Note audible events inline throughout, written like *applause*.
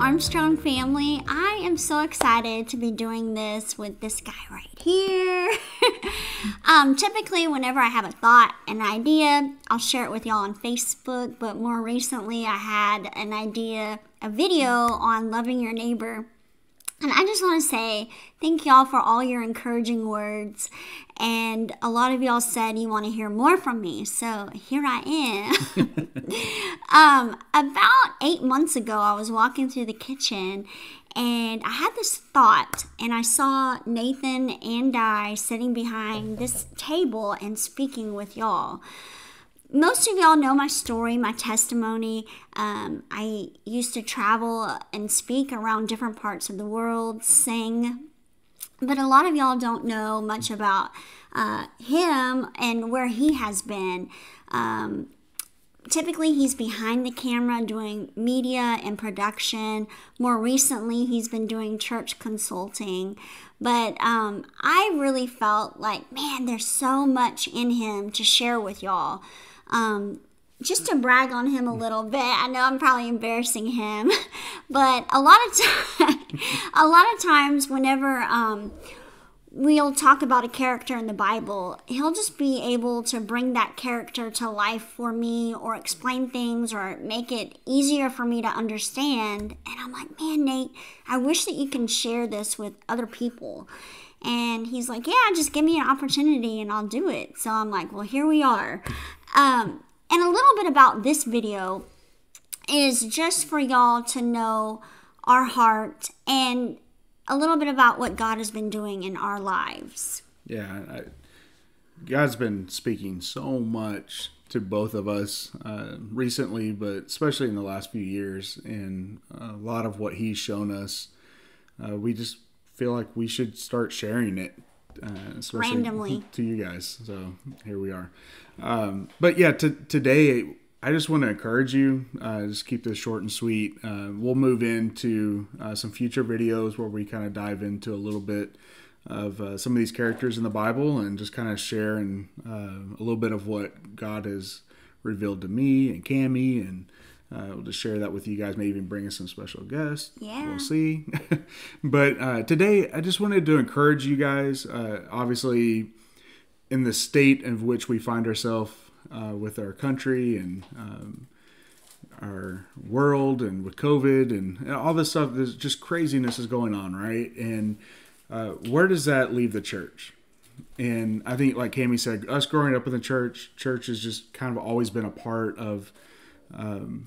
Armstrong family. I am so excited to be doing this with this guy right here. *laughs* um, typically, whenever I have a thought, an idea, I'll share it with y'all on Facebook. But more recently, I had an idea, a video on loving your neighbor. And I just want to say thank y'all for all your encouraging words. And a lot of y'all said you want to hear more from me. So here I am. *laughs* *laughs* um, about eight months ago, I was walking through the kitchen and I had this thought. And I saw Nathan and I sitting behind this table and speaking with y'all most of y'all know my story, my testimony. Um, I used to travel and speak around different parts of the world, sing. But a lot of y'all don't know much about uh, him and where he has been. Um, typically, he's behind the camera doing media and production. More recently, he's been doing church consulting. But um, I really felt like, man, there's so much in him to share with y'all. Um, just to brag on him a little bit. I know I'm probably embarrassing him, *laughs* but a lot of time, *laughs* a lot of times, whenever um, we'll talk about a character in the Bible, he'll just be able to bring that character to life for me, or explain things, or make it easier for me to understand. And I'm like, man, Nate, I wish that you can share this with other people. And he's like, yeah, just give me an opportunity and I'll do it. So I'm like, well, here we are. Um, and a little bit about this video is just for y'all to know our heart and a little bit about what God has been doing in our lives. Yeah, I, God's been speaking so much to both of us uh, recently, but especially in the last few years. And a lot of what He's shown us, uh, we just feel like we should start sharing it, uh, especially Randomly. *laughs* to you guys. So here we are. Um, but yeah, to, today I just want to encourage you. Uh, just keep this short and sweet. Uh, we'll move into uh, some future videos where we kind of dive into a little bit of uh, some of these characters in the Bible and just kind of share and uh, a little bit of what God has revealed to me and Cami and. Uh, we'll just share that with you guys. Maybe even bring us some special guests. Yeah. We'll see. *laughs* but uh, today, I just wanted to encourage you guys. Uh, obviously, in the state of which we find ourselves uh, with our country and um, our world and with COVID and all this stuff, there's just craziness is going on, right? And uh, where does that leave the church? And I think, like Cami said, us growing up in the church, church has just kind of always been a part of um,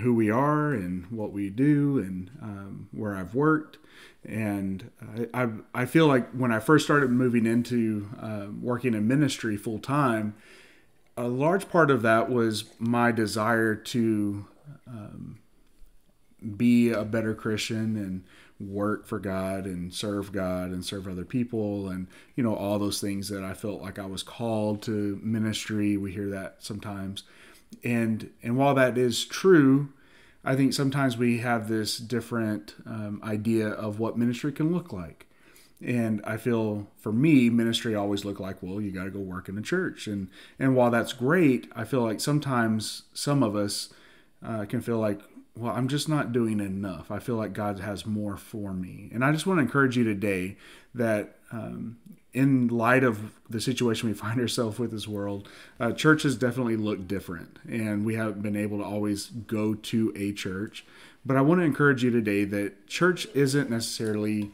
who we are and what we do and um, where I've worked. And I, I, I, feel like when I first started moving into uh, working in ministry full time, a large part of that was my desire to um, be a better Christian and work for God and serve God and serve other people and you know all those things that I felt like I was called to ministry. We hear that sometimes. And and while that is true, I think sometimes we have this different um, idea of what ministry can look like. And I feel for me, ministry always looked like, well, you got to go work in a church. And, and while that's great, I feel like sometimes some of us uh, can feel like, well, I'm just not doing enough. I feel like God has more for me. And I just want to encourage you today that um, in light of the situation we find *laughs* ourselves with this world, uh, churches definitely look different, and we haven't been able to always go to a church. But I want to encourage you today that church isn't necessarily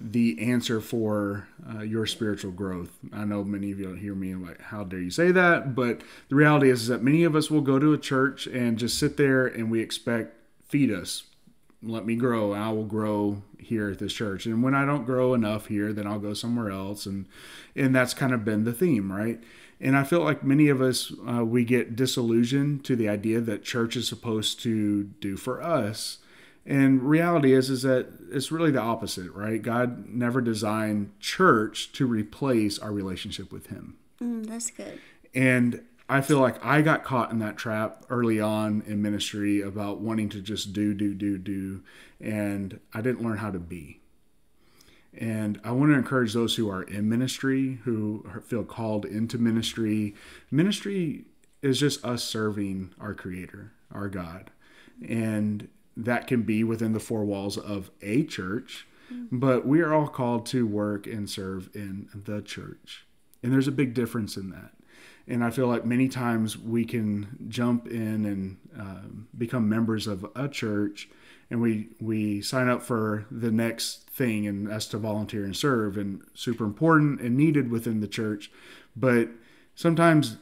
the answer for uh, your spiritual growth. I know many of you hear me like, "How dare you say that?" But the reality is, is that many of us will go to a church and just sit there and we expect feed us, let me grow. I will grow here at this church. And when I don't grow enough here, then I'll go somewhere else. And and that's kind of been the theme, right? And I feel like many of us uh, we get disillusioned to the idea that church is supposed to do for us. And reality is is that it's really the opposite, right? God never designed church to replace our relationship with Him. Mm, that's good. And I feel like I got caught in that trap early on in ministry about wanting to just do, do, do, do. And I didn't learn how to be. And I want to encourage those who are in ministry, who feel called into ministry. Ministry is just us serving our Creator, our God. And that can be within the four walls of a church, but we are all called to work and serve in the church. And there's a big difference in that. And I feel like many times we can jump in and um, become members of a church and we, we sign up for the next thing and that's to volunteer and serve and super important and needed within the church. But sometimes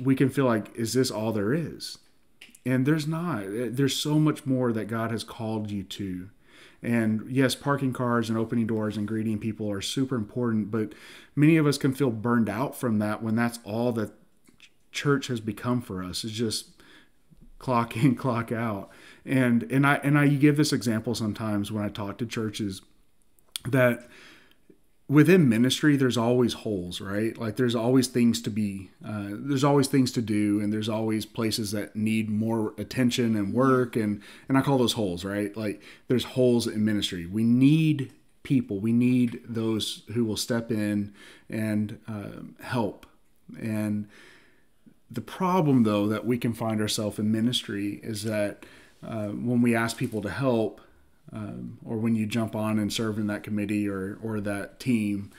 we can feel like, is this all there is? And there's not. Eh, there's so much more that God has called you to. And yes, parking cars and opening doors and greeting people are super important, but many of us can feel burned out from that when that's all that church has become for us is just clock in, *laughs* clock out. And and I and I give this example sometimes when I talk to churches that within ministry there's always holes right? Like there's always things to be uh, there's always things to do and there's always places that need more attention and work and and i call those holes right? Like there's holes in ministry. We need people. We need those who will step in and uh, help. And the problem though that we can find ourselves in ministry is that uh, when we ask people to help um, or when you jump on and serve in that committee or or that team,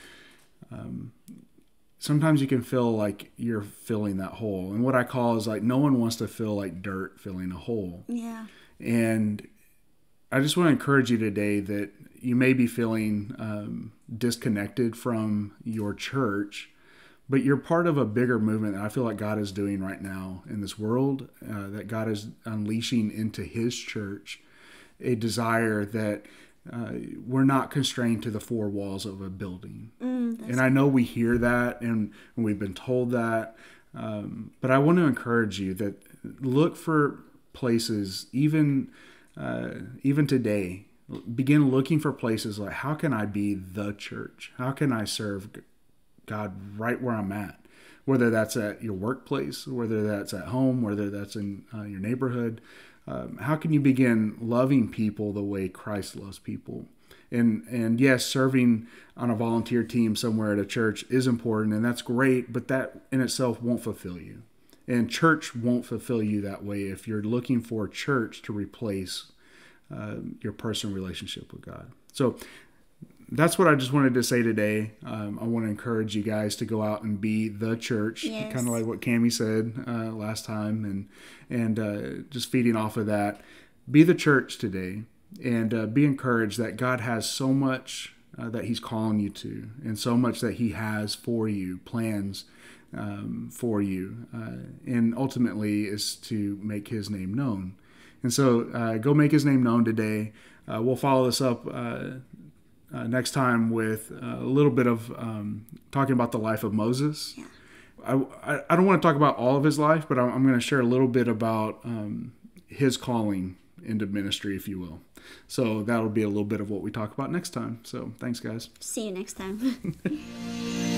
um, sometimes you can feel like you're filling that hole. And what I call is like no one wants to feel like dirt filling a hole. Yeah. And I just want to encourage you today that you may be feeling um, disconnected from your church, but you're part of a bigger movement that I feel like God is doing right now in this world, uh, that God is unleashing into His church a desire that uh, we're not constrained to the four walls of a building. Mm, and I know we hear that and, and we've been told that. Um, but I want to encourage you that look for places, even uh, even today. Begin looking for places like how can I be the church? How can I serve God right where I'm at? Whether that's at your workplace, whether that's at home, whether that's in uh, your neighborhood, um, how can you begin loving people the way Christ loves people? And and yes, serving on a volunteer team somewhere at a church is important, and that's great. But that in itself won't fulfill you, and church won't fulfill you that way if you're looking for church to replace uh, your personal relationship with God. So that's what I just wanted to say today. Um, I want to encourage you guys to go out and be the church, Yes. kind of like what Cami said uh, last time, and and uh, just feeding off of that. Be the church today, and uh, be encouraged that God has so much uh, that He's calling you to, and so much that He has for you, plans um, for you, uh, and ultimately is to make His name known. And so, uh, go make His name known today. Uh, we'll follow this up uh, next time with uh, a little bit of um, talking about the life of Moses. Yeah. I, I, I don't want to talk about all of his life, but I'm, I'm going to share a little bit about um, his calling into ministry, if you will. So that'll be a little bit of what we talk about next time. So thanks, guys. See you next time. *laughs*